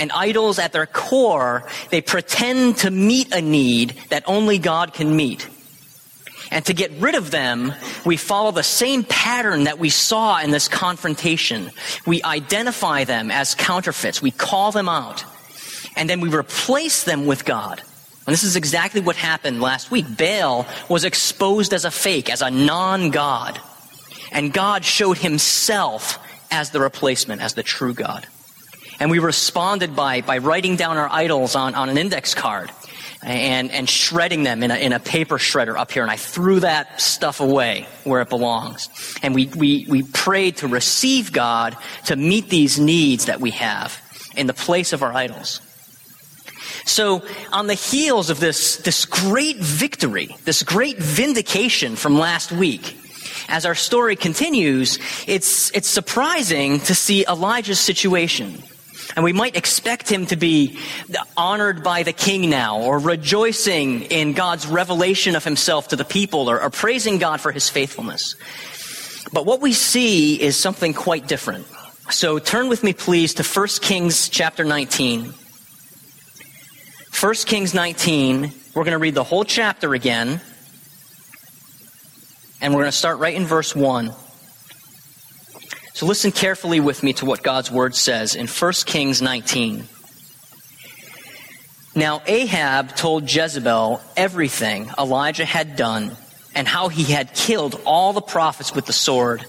And idols at their core, they pretend to meet a need that only God can meet. And to get rid of them, we follow the same pattern that we saw in this confrontation. We identify them as counterfeits. We call them out. And then we replace them with God. And this is exactly what happened last week. Baal was exposed as a fake, as a non God. And God showed himself as the replacement, as the true God. And we responded by, by writing down our idols on, on an index card and, and shredding them in a, in a paper shredder up here. And I threw that stuff away where it belongs. And we, we, we prayed to receive God to meet these needs that we have in the place of our idols. So, on the heels of this, this great victory, this great vindication from last week, as our story continues, it's, it's surprising to see Elijah's situation. And we might expect him to be honored by the king now, or rejoicing in God's revelation of himself to the people, or, or praising God for his faithfulness. But what we see is something quite different. So turn with me, please, to 1 Kings chapter 19. 1 Kings 19, we're going to read the whole chapter again. And we're going to start right in verse 1. So listen carefully with me to what God's word says in 1 Kings 19. Now Ahab told Jezebel everything Elijah had done and how he had killed all the prophets with the sword.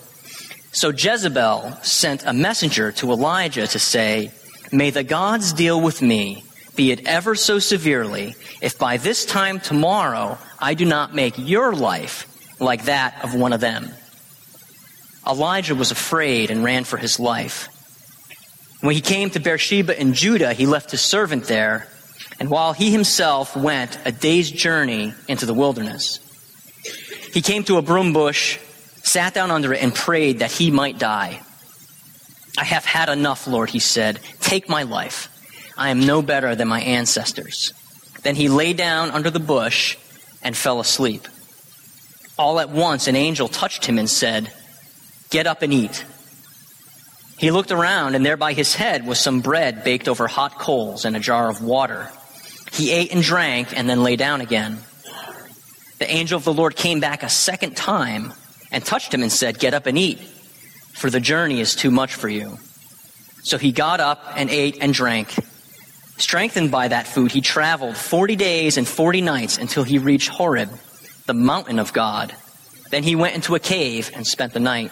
So Jezebel sent a messenger to Elijah to say, May the gods deal with me, be it ever so severely, if by this time tomorrow I do not make your life like that of one of them. Elijah was afraid and ran for his life. When he came to Beersheba in Judah, he left his servant there, and while he himself went a day's journey into the wilderness, he came to a broom bush, sat down under it, and prayed that he might die. I have had enough, Lord, he said. Take my life. I am no better than my ancestors. Then he lay down under the bush and fell asleep. All at once, an angel touched him and said, Get up and eat. He looked around, and there by his head was some bread baked over hot coals and a jar of water. He ate and drank, and then lay down again. The angel of the Lord came back a second time and touched him and said, Get up and eat, for the journey is too much for you. So he got up and ate and drank. Strengthened by that food, he traveled 40 days and 40 nights until he reached Horeb, the mountain of God. Then he went into a cave and spent the night.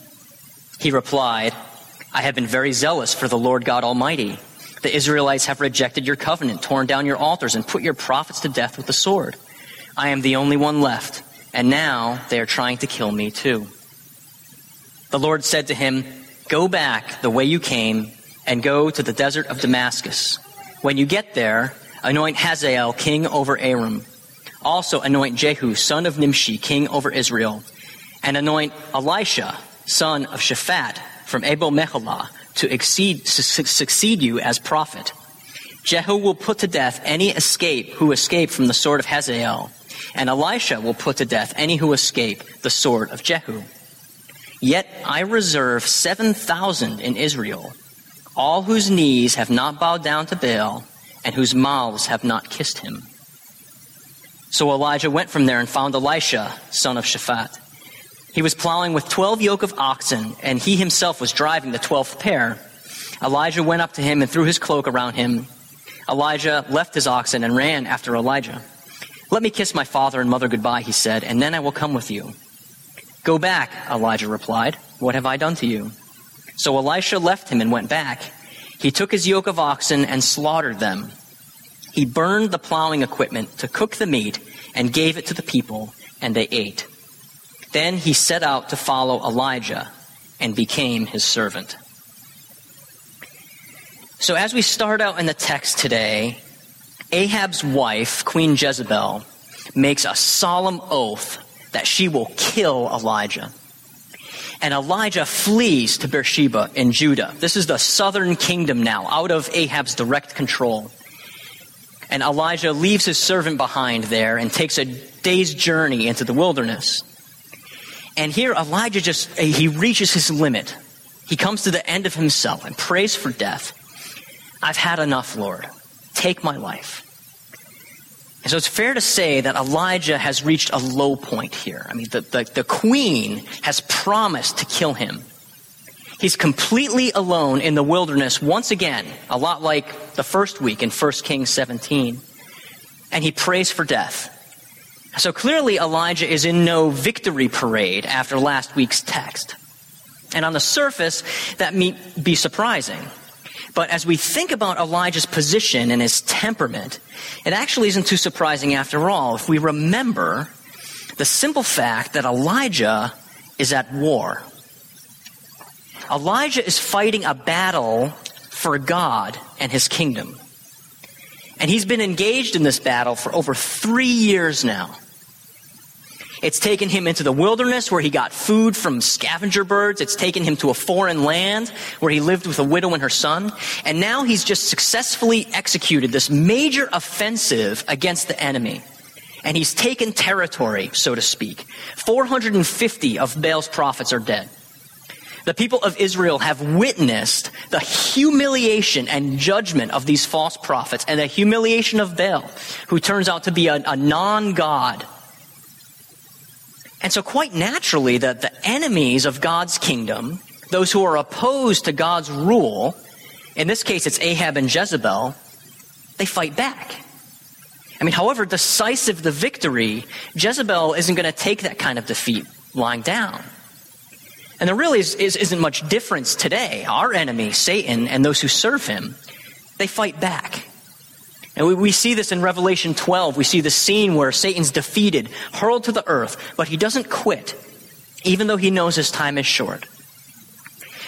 He replied, I have been very zealous for the Lord God Almighty. The Israelites have rejected your covenant, torn down your altars, and put your prophets to death with the sword. I am the only one left, and now they are trying to kill me too. The Lord said to him, Go back the way you came, and go to the desert of Damascus. When you get there, anoint Hazael king over Aram. Also anoint Jehu, son of Nimshi, king over Israel. And anoint Elisha, son of Shaphat from Abel Meholah, to exceed, su- succeed you as prophet. Jehu will put to death any escape who escape from the sword of Hazael, and Elisha will put to death any who escape the sword of Jehu. Yet I reserve 7,000 in Israel, all whose knees have not bowed down to Baal, and whose mouths have not kissed him. So Elijah went from there and found Elisha, son of Shaphat. He was plowing with twelve yoke of oxen, and he himself was driving the twelfth pair. Elijah went up to him and threw his cloak around him. Elijah left his oxen and ran after Elisha. Let me kiss my father and mother goodbye, he said, and then I will come with you. Go back, Elijah replied. What have I done to you? So Elisha left him and went back. He took his yoke of oxen and slaughtered them. He burned the plowing equipment to cook the meat and gave it to the people, and they ate. Then he set out to follow Elijah and became his servant. So, as we start out in the text today, Ahab's wife, Queen Jezebel, makes a solemn oath that she will kill Elijah. And Elijah flees to Beersheba in Judah. This is the southern kingdom now, out of Ahab's direct control. And Elijah leaves his servant behind there and takes a day's journey into the wilderness. And here Elijah just, eh, he reaches his limit. He comes to the end of himself and prays for death. I've had enough, Lord. Take my life. And so it's fair to say that Elijah has reached a low point here. I mean, the, the, the, queen has promised to kill him. He's completely alone in the wilderness once again, a lot like the first week in 1 Kings 17. And he prays for death. So clearly, Elijah is in no victory parade after last week's text. And on the surface, that may be surprising. But as we think about Elijah's position and his temperament, it actually isn't too surprising after all if we remember the simple fact that Elijah is at war. Elijah is fighting a battle for God and his kingdom. And he's been engaged in this battle for over three years now. It's taken him into the wilderness where he got food from scavenger birds. It's taken him to a foreign land where he lived with a widow and her son. And now he's just successfully executed this major offensive against the enemy. And he's taken territory, so to speak. 450 of Baal's prophets are dead. The people of Israel have witnessed the humiliation and judgment of these false prophets and the humiliation of Baal, who turns out to be a, a non God and so, quite naturally, that the enemies of God's kingdom, those who are opposed to God's rule, in this case it's Ahab and Jezebel, they fight back. I mean, however decisive the victory, Jezebel isn't going to take that kind of defeat lying down. And there really is, is, isn't much difference today. Our enemy, Satan, and those who serve him, they fight back. And we, we see this in Revelation 12. We see the scene where Satan's defeated, hurled to the earth, but he doesn't quit, even though he knows his time is short.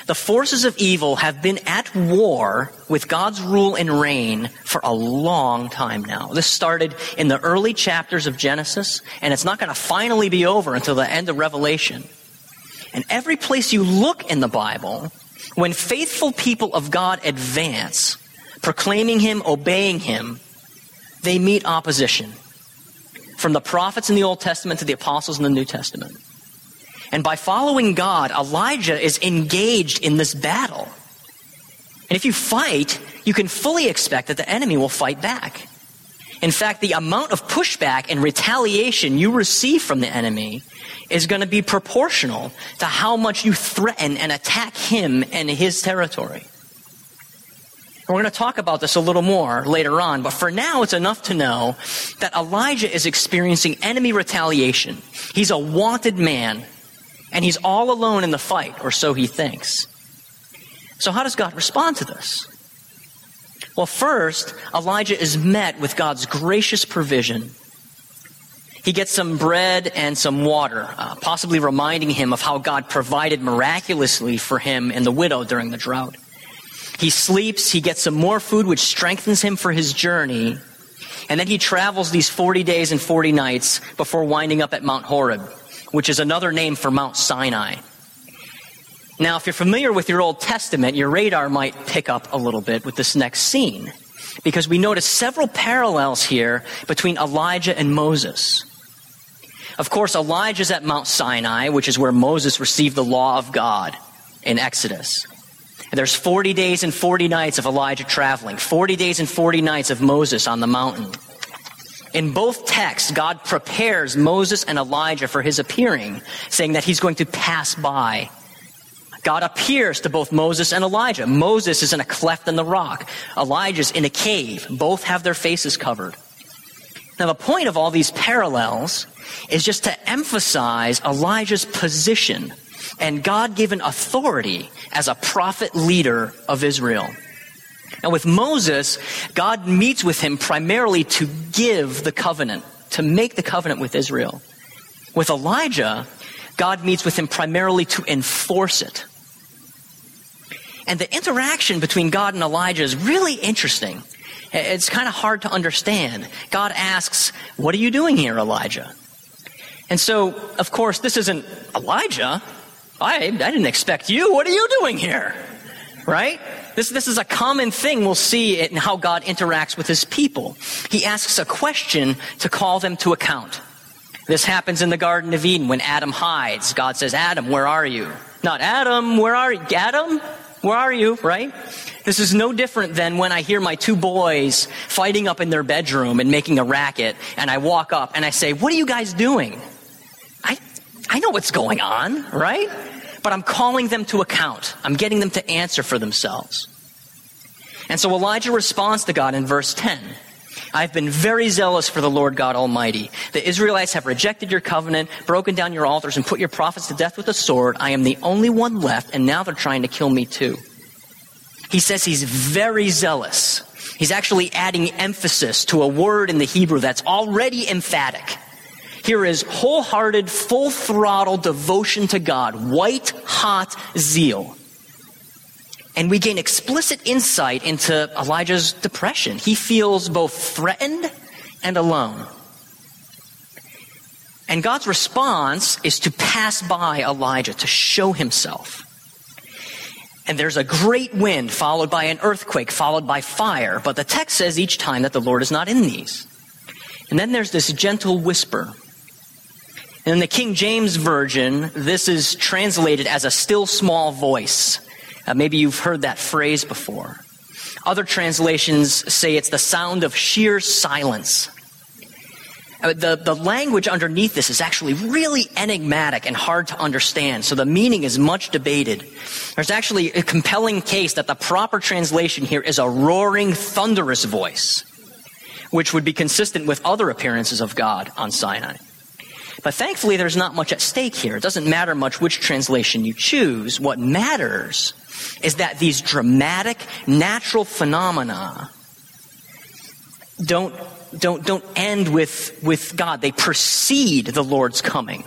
The forces of evil have been at war with God's rule and reign for a long time now. This started in the early chapters of Genesis, and it's not going to finally be over until the end of Revelation. And every place you look in the Bible, when faithful people of God advance, proclaiming him, obeying him, they meet opposition. From the prophets in the Old Testament to the apostles in the New Testament. And by following God, Elijah is engaged in this battle. And if you fight, you can fully expect that the enemy will fight back. In fact, the amount of pushback and retaliation you receive from the enemy is going to be proportional to how much you threaten and attack him and his territory. We're going to talk about this a little more later on, but for now it's enough to know that Elijah is experiencing enemy retaliation. He's a wanted man, and he's all alone in the fight, or so he thinks. So, how does God respond to this? Well, first, Elijah is met with God's gracious provision. He gets some bread and some water, uh, possibly reminding him of how God provided miraculously for him and the widow during the drought. He sleeps, he gets some more food, which strengthens him for his journey. And then he travels these 40 days and 40 nights before winding up at Mount Horeb, which is another name for Mount Sinai. Now, if you're familiar with your Old Testament, your radar might pick up a little bit with this next scene, because we notice several parallels here between Elijah and Moses. Of course, Elijah's at Mount Sinai, which is where Moses received the law of God in Exodus. And there's 40 days and 40 nights of Elijah traveling, 40 days and 40 nights of Moses on the mountain. In both texts, God prepares Moses and Elijah for his appearing, saying that he's going to pass by God appears to both Moses and Elijah. Moses is in a cleft in the rock. Elijah's in a cave. Both have their faces covered. Now, the point of all these parallels is just to emphasize Elijah's position and God given authority as a prophet leader of Israel. Now, with Moses, God meets with him primarily to give the covenant, to make the covenant with Israel. With Elijah, God meets with him primarily to enforce it. And the interaction between God and Elijah is really interesting. It's kind of hard to understand. God asks, What are you doing here, Elijah? And so, of course, this isn't Elijah. I, I didn't expect you. What are you doing here? Right? This, this is a common thing we'll see in how God interacts with his people. He asks a question to call them to account. This happens in the Garden of Eden when Adam hides. God says, Adam, where are you? Not Adam, where are you? Adam, where are you? Right? This is no different than when I hear my two boys fighting up in their bedroom and making a racket, and I walk up and I say, What are you guys doing? I, I know what's going on, right? But I'm calling them to account. I'm getting them to answer for themselves. And so Elijah responds to God in verse 10. I've been very zealous for the Lord God Almighty. The Israelites have rejected your covenant, broken down your altars, and put your prophets to death with the sword. I am the only one left, and now they're trying to kill me too. He says he's very zealous. He's actually adding emphasis to a word in the Hebrew that's already emphatic. Here is wholehearted, full throttle devotion to God, white hot zeal. And we gain explicit insight into Elijah's depression. He feels both threatened and alone. And God's response is to pass by Elijah, to show himself. And there's a great wind, followed by an earthquake, followed by fire. But the text says each time that the Lord is not in these. And then there's this gentle whisper. And In the King James Version, this is translated as a still small voice. Uh, maybe you've heard that phrase before. Other translations say it's the sound of sheer silence. Uh, the, the language underneath this is actually really enigmatic and hard to understand, so the meaning is much debated. There's actually a compelling case that the proper translation here is a roaring, thunderous voice, which would be consistent with other appearances of God on Sinai. But thankfully, there's not much at stake here. It doesn't matter much which translation you choose. What matters is that these dramatic natural phenomena don't, don't, don't end with, with God. They precede the Lord's coming.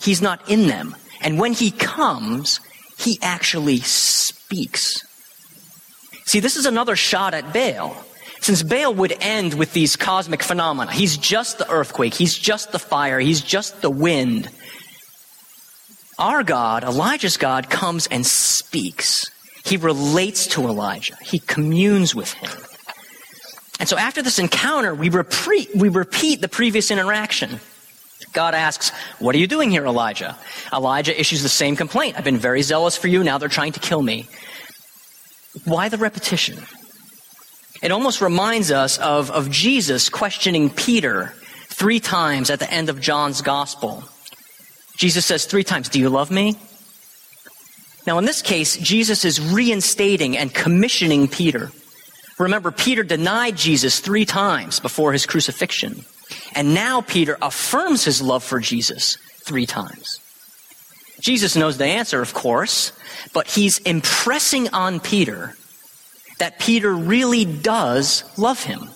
He's not in them. And when he comes, he actually speaks. See, this is another shot at Baal. Since Baal would end with these cosmic phenomena, he's just the earthquake, he's just the fire, he's just the wind. Our God, Elijah's God, comes and speaks. He relates to Elijah. He communes with him. And so after this encounter, we repeat, we repeat the previous interaction. God asks, What are you doing here, Elijah? Elijah issues the same complaint. I've been very zealous for you. Now they're trying to kill me. Why the repetition? It almost reminds us of, of Jesus questioning Peter three times at the end of John's gospel. Jesus says three times, Do you love me? Now, in this case, Jesus is reinstating and commissioning Peter. Remember, Peter denied Jesus three times before his crucifixion. And now Peter affirms his love for Jesus three times. Jesus knows the answer, of course, but he's impressing on Peter that Peter really does love him.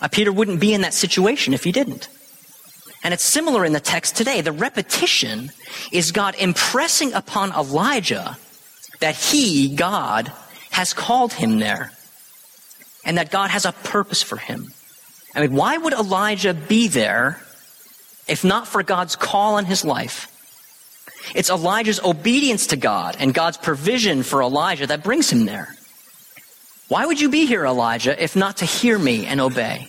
Uh, Peter wouldn't be in that situation if he didn't. And it's similar in the text today. The repetition is God impressing upon Elijah that he, God, has called him there and that God has a purpose for him. I mean, why would Elijah be there if not for God's call on his life? It's Elijah's obedience to God and God's provision for Elijah that brings him there. Why would you be here, Elijah, if not to hear me and obey?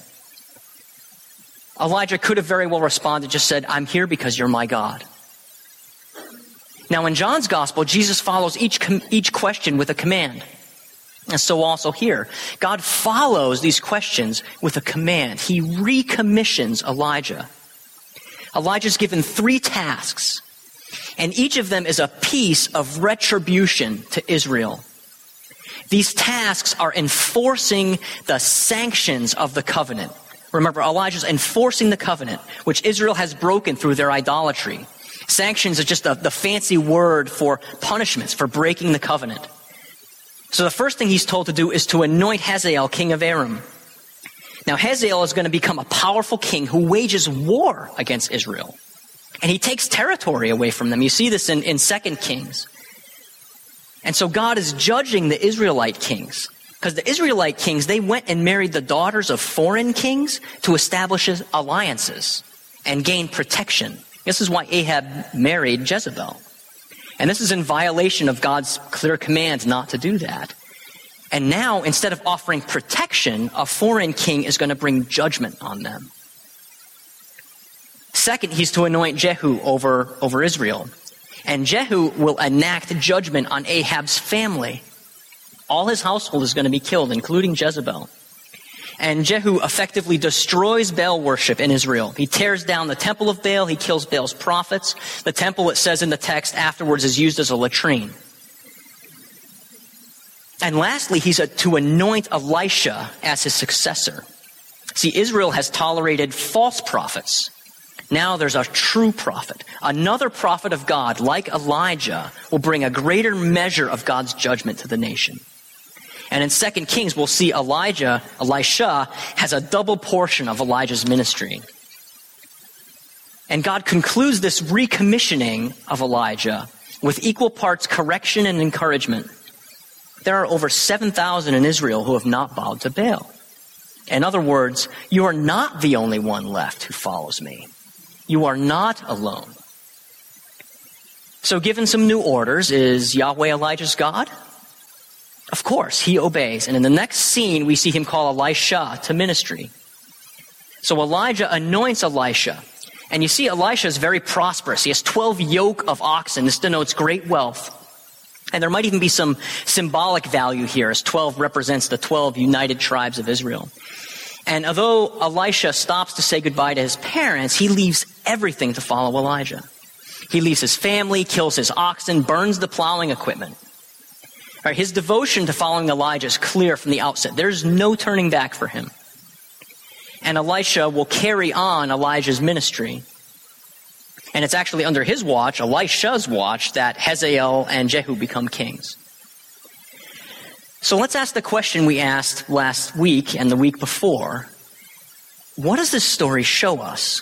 Elijah could have very well responded, just said, I'm here because you're my God. Now, in John's gospel, Jesus follows each, com- each question with a command. And so also here, God follows these questions with a command. He recommissions Elijah. Elijah's given three tasks. And each of them is a piece of retribution to Israel. These tasks are enforcing the sanctions of the covenant. Remember, Elijah's enforcing the covenant, which Israel has broken through their idolatry. Sanctions is just a, the fancy word for punishments, for breaking the covenant. So the first thing he's told to do is to anoint Hazael king of Aram. Now, Hazael is going to become a powerful king who wages war against Israel. And he takes territory away from them. You see this in, in 2 Kings. And so God is judging the Israelite kings. Because the Israelite kings, they went and married the daughters of foreign kings to establish alliances and gain protection. This is why Ahab married Jezebel. And this is in violation of God's clear command not to do that. And now, instead of offering protection, a foreign king is going to bring judgment on them. Second, he's to anoint Jehu over, over Israel. And Jehu will enact judgment on Ahab's family. All his household is going to be killed, including Jezebel. And Jehu effectively destroys Baal worship in Israel. He tears down the temple of Baal. He kills Baal's prophets. The temple, it says in the text, afterwards is used as a latrine. And lastly, he's a, to anoint Elisha as his successor. See, Israel has tolerated false prophets. Now there's a true prophet. Another prophet of God, like Elijah, will bring a greater measure of God's judgment to the nation. And in 2 Kings, we'll see Elijah, Elisha, has a double portion of Elijah's ministry. And God concludes this recommissioning of Elijah with equal parts correction and encouragement. There are over 7,000 in Israel who have not bowed to Baal. In other words, you are not the only one left who follows me. You are not alone. So, given some new orders, is Yahweh Elijah's God? Of course, he obeys. And in the next scene, we see him call Elisha to ministry. So Elijah anoints Elisha. And you see, Elisha is very prosperous. He has 12 yoke of oxen. This denotes great wealth. And there might even be some symbolic value here, as 12 represents the 12 united tribes of Israel. And although Elisha stops to say goodbye to his parents, he leaves everything to follow Elijah. He leaves his family, kills his oxen, burns the plowing equipment. His devotion to following Elijah is clear from the outset. There's no turning back for him. And Elisha will carry on Elijah's ministry. And it's actually under his watch, Elisha's watch, that Hazael and Jehu become kings. So let's ask the question we asked last week and the week before. What does this story show us?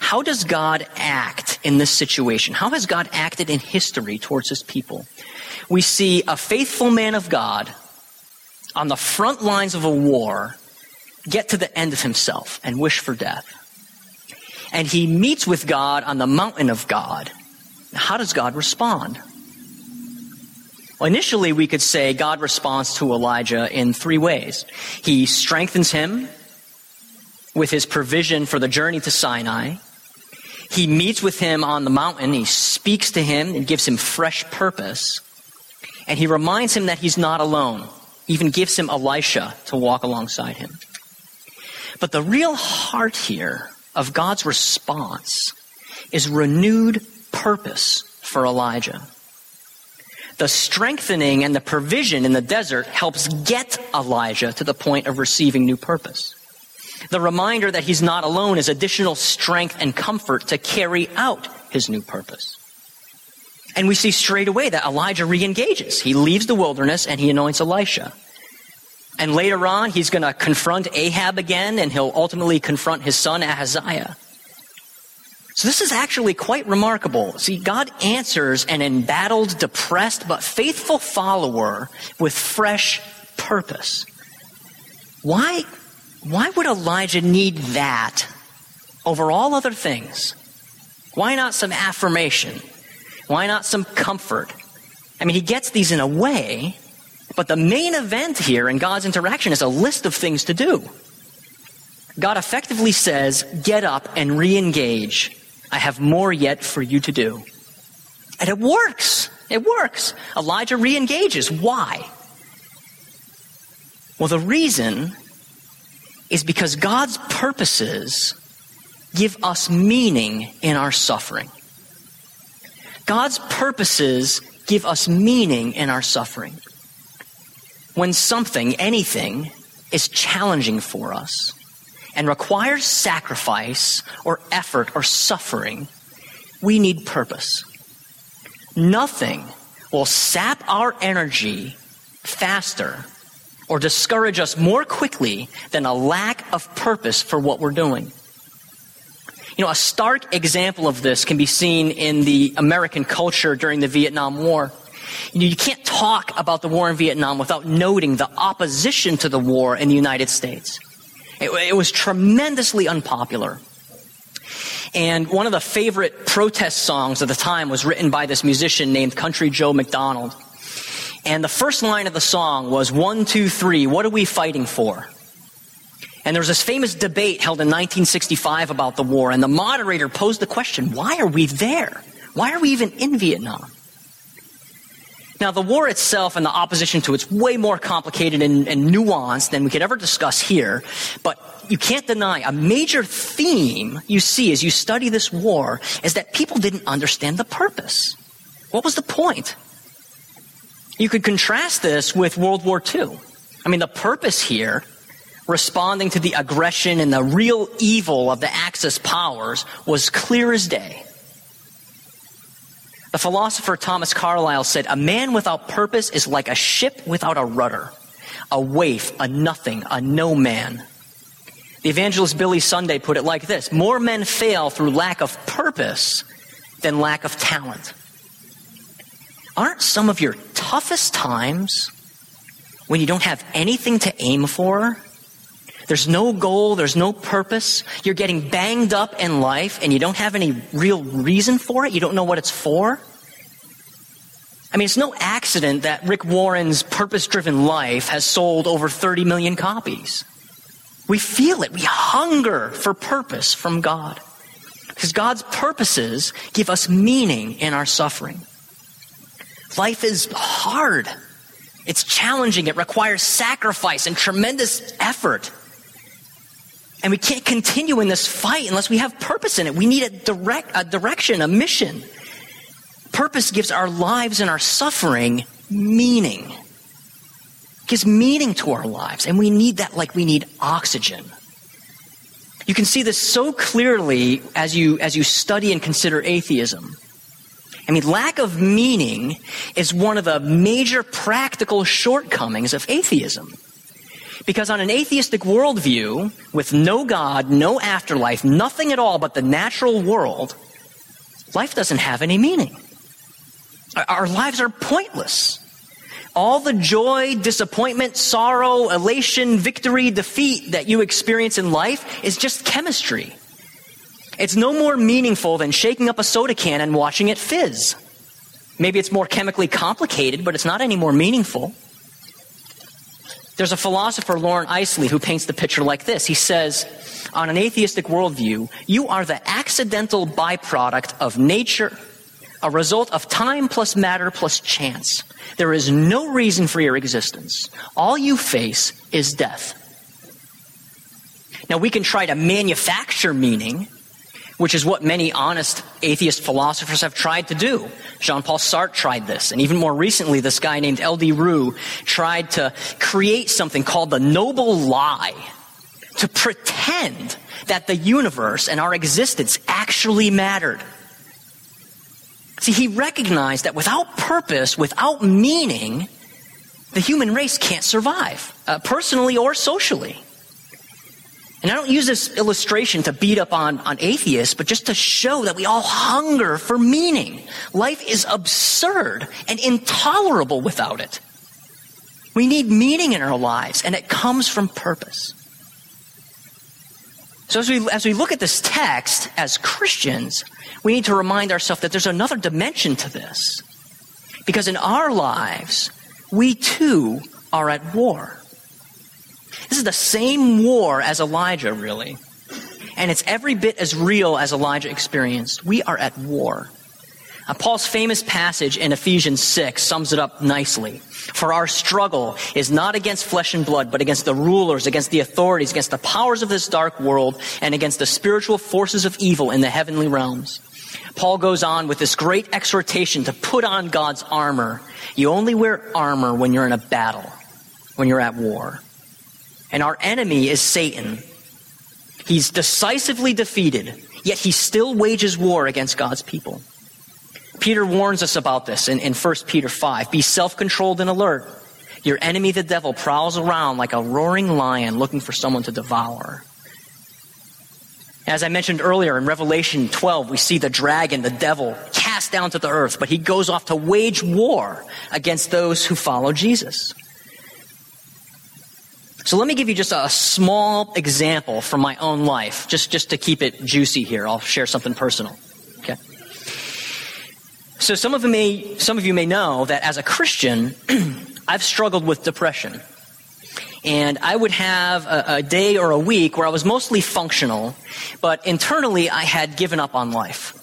How does God act in this situation? How has God acted in history towards his people? We see a faithful man of God on the front lines of a war get to the end of himself and wish for death. And he meets with God on the mountain of God. How does God respond? Well, initially, we could say God responds to Elijah in three ways. He strengthens him with his provision for the journey to Sinai. He meets with him on the mountain. He speaks to him and gives him fresh purpose. And he reminds him that he's not alone. Even gives him Elisha to walk alongside him. But the real heart here of God's response is renewed purpose for Elijah. The strengthening and the provision in the desert helps get Elijah to the point of receiving new purpose. The reminder that he's not alone is additional strength and comfort to carry out his new purpose. And we see straight away that Elijah re-engages. He leaves the wilderness and he anoints Elisha. And later on, he's going to confront Ahab again and he'll ultimately confront his son Ahaziah. So this is actually quite remarkable. See, God answers an embattled, depressed, but faithful follower with fresh purpose. Why, why would Elijah need that over all other things? Why not some affirmation? Why not some comfort? I mean, he gets these in a way, but the main event here in God's interaction is a list of things to do. God effectively says, Get up and re engage. I have more yet for you to do. And it works. It works. Elijah re engages. Why? Well, the reason is because God's purposes give us meaning in our suffering. God's purposes give us meaning in our suffering. When something, anything, is challenging for us and requires sacrifice or effort or suffering, we need purpose. Nothing will sap our energy faster or discourage us more quickly than a lack of purpose for what we're doing. You know, a stark example of this can be seen in the American culture during the Vietnam War. You, know, you can't talk about the war in Vietnam without noting the opposition to the war in the United States. It, it was tremendously unpopular. And one of the favorite protest songs of the time was written by this musician named Country Joe McDonald. And the first line of the song was one, two, three, what are we fighting for? And there was this famous debate held in 1965 about the war, and the moderator posed the question, why are we there? Why are we even in Vietnam? Now, the war itself and the opposition to it's way more complicated and, and nuanced than we could ever discuss here. But you can't deny a major theme you see as you study this war is that people didn't understand the purpose. What was the point? You could contrast this with World War II. I mean, the purpose here, responding to the aggression and the real evil of the Axis powers, was clear as day. The philosopher Thomas Carlyle said, A man without purpose is like a ship without a rudder, a waif, a nothing, a no man. The evangelist Billy Sunday put it like this More men fail through lack of purpose than lack of talent. Aren't some of your toughest times when you don't have anything to aim for? There's no goal, there's no purpose. You're getting banged up in life and you don't have any real reason for it. You don't know what it's for. I mean, it's no accident that Rick Warren's purpose driven life has sold over 30 million copies. We feel it. We hunger for purpose from God. Because God's purposes give us meaning in our suffering. Life is hard. It's challenging. It requires sacrifice and tremendous effort. And we can't continue in this fight unless we have purpose in it. We need a direct, a direction, a mission. Purpose gives our lives and our suffering meaning. It gives meaning to our lives, and we need that like we need oxygen. You can see this so clearly as you, as you study and consider atheism. I mean, lack of meaning is one of the major practical shortcomings of atheism. Because on an atheistic worldview, with no God, no afterlife, nothing at all but the natural world, life doesn't have any meaning. Our lives are pointless. All the joy, disappointment, sorrow, elation, victory, defeat that you experience in life is just chemistry. It's no more meaningful than shaking up a soda can and watching it fizz. Maybe it's more chemically complicated, but it's not any more meaningful. There's a philosopher, Loren Eiseley, who paints the picture like this. He says, on an atheistic worldview, you are the accidental byproduct of nature, a result of time plus matter plus chance. There is no reason for your existence. All you face is death. Now, we can try to manufacture meaning which is what many honest atheist philosophers have tried to do. Jean Paul Sartre tried this, and even more recently, this guy named L.D. Roux tried to create something called the noble lie to pretend that the universe and our existence actually mattered. See, he recognized that without purpose, without meaning, the human race can't survive, uh, personally or socially. And I don't use this illustration to beat up on, on atheists, but just to show that we all hunger for meaning. Life is absurd and intolerable without it. We need meaning in our lives, and it comes from purpose. So as we, as we look at this text as Christians, we need to remind ourselves that there's another dimension to this. Because in our lives, we too are at war. This is the same war as Elijah, really. And it's every bit as real as Elijah experienced. We are at war. Now, Paul's famous passage in Ephesians 6 sums it up nicely. For our struggle is not against flesh and blood, but against the rulers, against the authorities, against the powers of this dark world, and against the spiritual forces of evil in the heavenly realms. Paul goes on with this great exhortation to put on God's armor. You only wear armor when you're in a battle, when you're at war. And our enemy is Satan. He's decisively defeated, yet he still wages war against God's people. Peter warns us about this in, in 1 Peter 5. Be self controlled and alert. Your enemy, the devil, prowls around like a roaring lion looking for someone to devour. As I mentioned earlier in Revelation 12, we see the dragon, the devil, cast down to the earth, but he goes off to wage war against those who follow Jesus. So let me give you just a small example from my own life, just, just to keep it juicy here. I'll share something personal. Okay. So some of you may, some of you may know that as a Christian, I've struggled with depression. And I would have a, a, day or a week where I was mostly functional, but internally I had given up on life.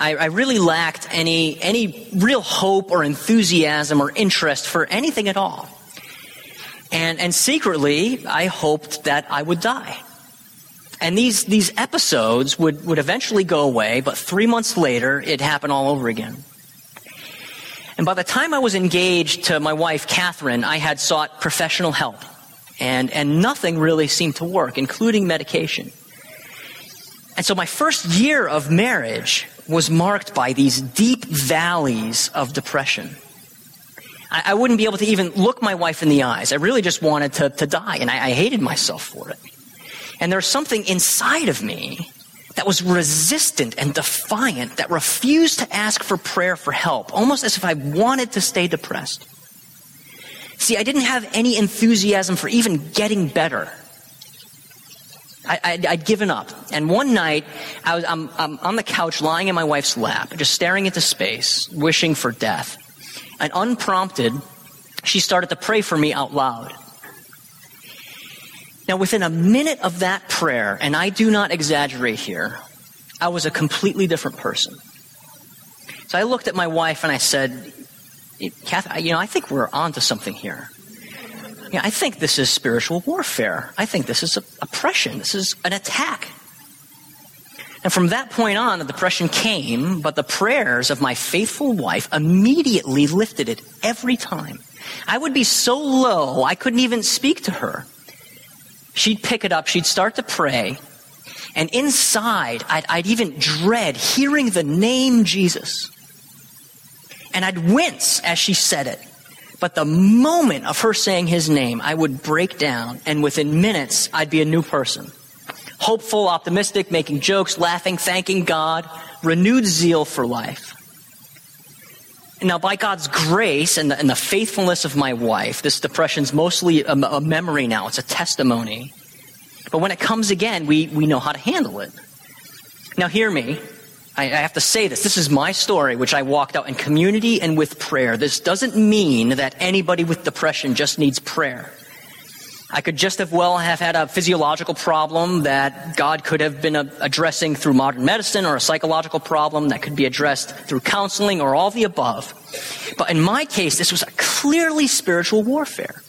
I, I really lacked any, any real hope or enthusiasm or interest for anything at all. And, and secretly, I hoped that I would die. And these, these episodes would, would eventually go away, but three months later, it happened all over again. And by the time I was engaged to my wife, Catherine, I had sought professional help. And, and nothing really seemed to work, including medication. And so my first year of marriage was marked by these deep valleys of depression. I, I wouldn't be able to even look my wife in the eyes. I really just wanted to, to die, and I, I hated myself for it. And there's something inside of me that was resistant and defiant, that refused to ask for prayer for help, almost as if I wanted to stay depressed. See, I didn't have any enthusiasm for even getting better. I, would given up. And one night, I was, I'm, I'm on the couch lying in my wife's lap, just staring into space, wishing for death. And unprompted, she started to pray for me out loud. Now, within a minute of that prayer, and I do not exaggerate here, I was a completely different person. So I looked at my wife and I said, Kath, you know, I think we're onto something here. Yeah, I think this is spiritual warfare. I think this is oppression. This is an attack. And from that point on, the depression came, but the prayers of my faithful wife immediately lifted it every time. I would be so low, I couldn't even speak to her. She'd pick it up, she'd start to pray, and inside, I'd, I'd even dread hearing the name Jesus. And I'd wince as she said it. But the moment of her saying his name, I would break down, and within minutes, I'd be a new person. Hopeful, optimistic, making jokes, laughing, thanking God, renewed zeal for life. Now, by God's grace and the, and the, faithfulness of my wife, this depression's mostly a, a memory now. It's a testimony. But when it comes again, we, we know how to handle it. Now, hear me. I, I have to say this. This is my story, which I walked out in community and with prayer. This doesn't mean that anybody with depression just needs prayer. I could just as well have had a physiological problem that God could have been uh, addressing through modern medicine or a psychological problem that could be addressed through counseling or all the above. But in my case, this was a clearly spiritual warfare.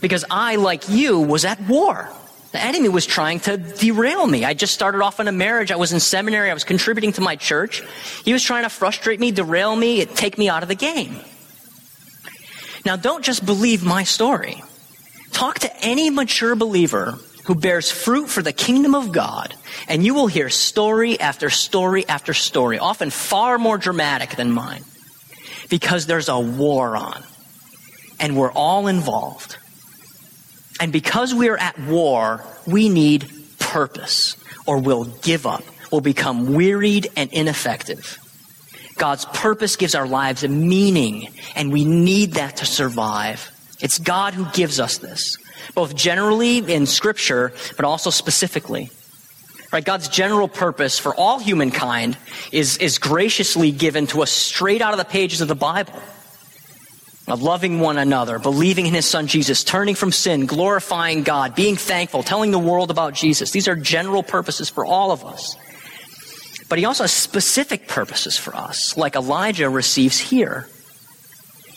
Because I, like you, was at war. The enemy was trying to derail me. I just started off in a marriage. I was in seminary. I was contributing to my church. He was trying to frustrate me, derail me, take me out of the game. Now, don't just believe my story. Talk to any mature believer who bears fruit for the kingdom of God, and you will hear story after story after story, often far more dramatic than mine, because there's a war on, and we're all involved. And because we are at war, we need purpose, or we'll give up, we'll become wearied and ineffective. God's purpose gives our lives a meaning, and we need that to survive. It's God who gives us this, both generally in Scripture, but also specifically. Right? God's general purpose for all humankind is, is graciously given to us straight out of the pages of the Bible. Of loving one another, believing in his son Jesus, turning from sin, glorifying God, being thankful, telling the world about Jesus. These are general purposes for all of us. But he also has specific purposes for us, like Elijah receives here.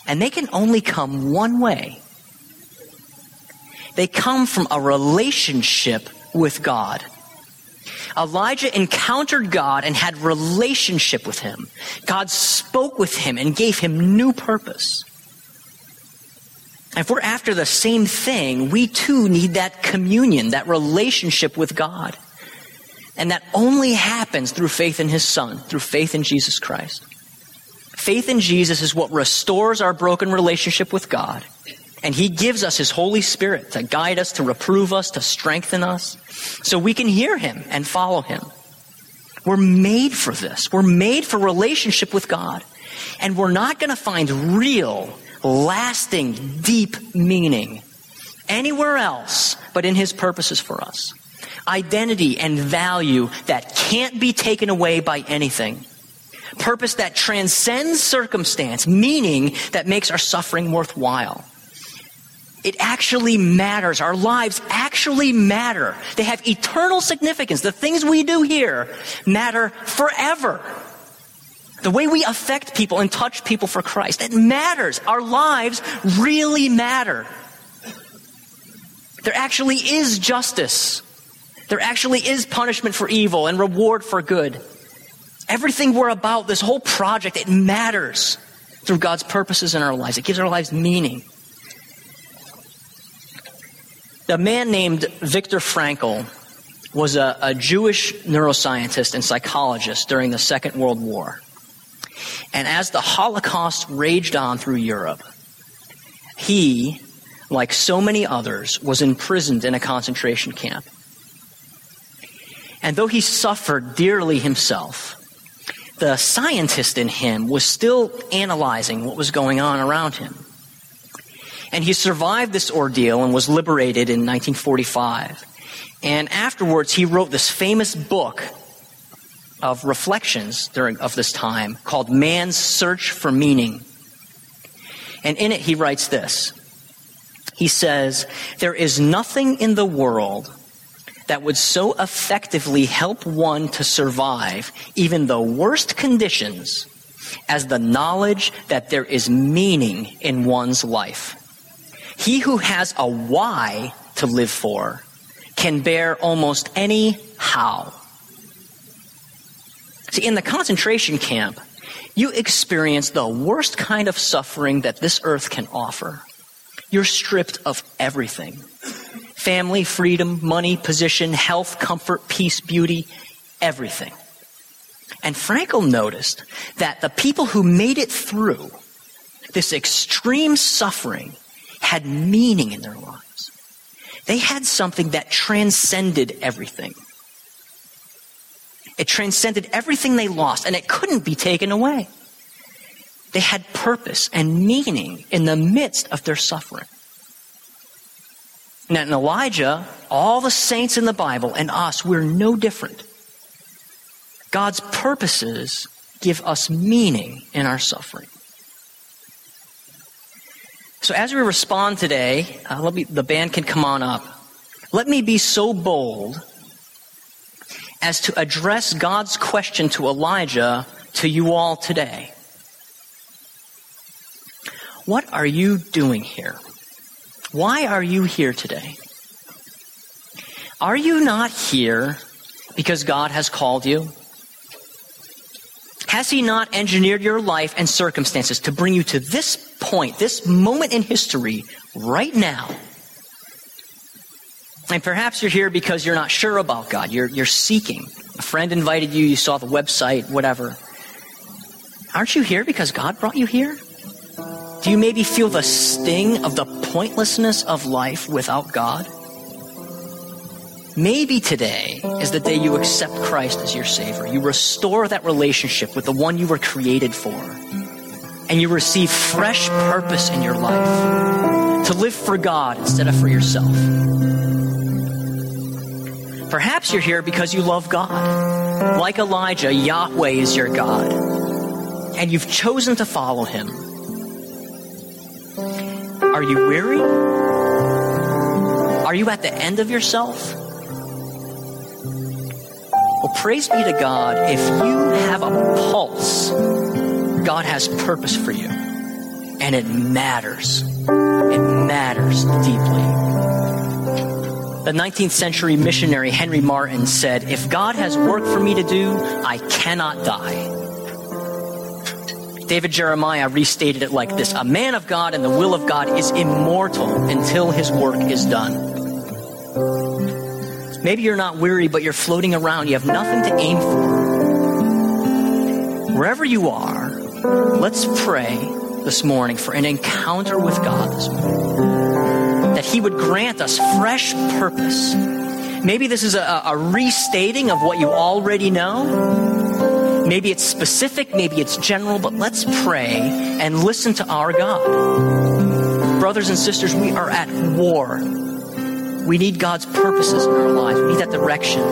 And they can only come one way. They come from a relationship with God. Elijah encountered God and had relationship with him. God spoke with him and gave him new purpose. If we're after the same thing, we too need that communion, that relationship with God. And that only happens through faith in His Son, through faith in Jesus Christ. Faith in Jesus is what restores our broken relationship with God. And He gives us His Holy Spirit to guide us, to reprove us, to strengthen us, so we can hear Him and follow Him. We're made for this. We're made for relationship with God. And we're not going to find real lasting, deep meaning anywhere else but in His purposes for us. Identity and value that can't be taken away by anything. Purpose that transcends circumstance, meaning that makes our suffering worthwhile. It actually matters. Our lives actually matter. They have eternal significance. The things we do here matter forever. The way we affect people and touch people for Christ, it matters. Our lives really matter. There actually is justice. There actually is punishment for evil and reward for good. Everything we're about, this whole project, it matters through God's purposes in our lives. It gives our lives meaning. A man named Viktor Frankl was a, a Jewish neuroscientist and psychologist during the Second World War. And as the Holocaust raged on through Europe, he, like so many others, was imprisoned in a concentration camp. And though he suffered dearly himself, the scientist in him was still analyzing what was going on around him. And he survived this ordeal and was liberated in 1945. And afterwards, he wrote this famous book of reflections during of this time called Man's Search for Meaning. And in it he writes this. He says, There is nothing in the world that would so effectively help one to survive even the worst conditions as the knowledge that there is meaning in one's life. He who has a why to live for can bear almost any how. See, in the concentration camp, you experience the worst kind of suffering that this earth can offer. You're stripped of everything family, freedom, money, position, health, comfort, peace, beauty, everything. And Frankl noticed that the people who made it through this extreme suffering had meaning in their lives. They had something that transcended everything. It transcended everything they lost, and it couldn't be taken away. They had purpose and meaning in the midst of their suffering. Now, in Elijah, all the saints in the Bible, and us, we're no different. God's purposes give us meaning in our suffering. So, as we respond today, uh, let me, the band can come on up. Let me be so bold as to address God's question to Elijah to you all today. What are you doing here? Why are you here today? Are you not here because God has called you? Has He not engineered your life and circumstances to bring you to this point, this moment in history, right now? And perhaps you're here because you're not sure about God. You're, you're seeking. A friend invited you, you saw the website, whatever. Aren't you here because God brought you here? Do you maybe feel the sting of the pointlessness of life without God? Maybe today is the day you accept Christ as your Savior. You restore that relationship with the one you were created for. And you receive fresh purpose in your life to live for God instead of for yourself. Perhaps you're here because you love God. Like Elijah, Yahweh is your God. And you've chosen to follow him. Are you weary? Are you at the end of yourself? Well, praise be to God. If you have a pulse, God has purpose for you. And it matters. It matters deeply. The 19th century missionary Henry Martyn said, If God has work for me to do, I cannot die. David Jeremiah restated it like this A man of God and the will of God is immortal until his work is done. Maybe you're not weary, but you're floating around. You have nothing to aim for. Wherever you are, let's pray this morning for an encounter with God this morning. That He would grant us fresh purpose. Maybe this is a, a restating of what you already know. Maybe it's specific, maybe it's general, but let's pray and listen to our God. Brothers and sisters, we are at war. We need God's purposes in our lives. We need that direction.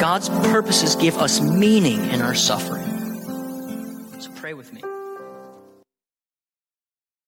God's purposes give us meaning in our suffering.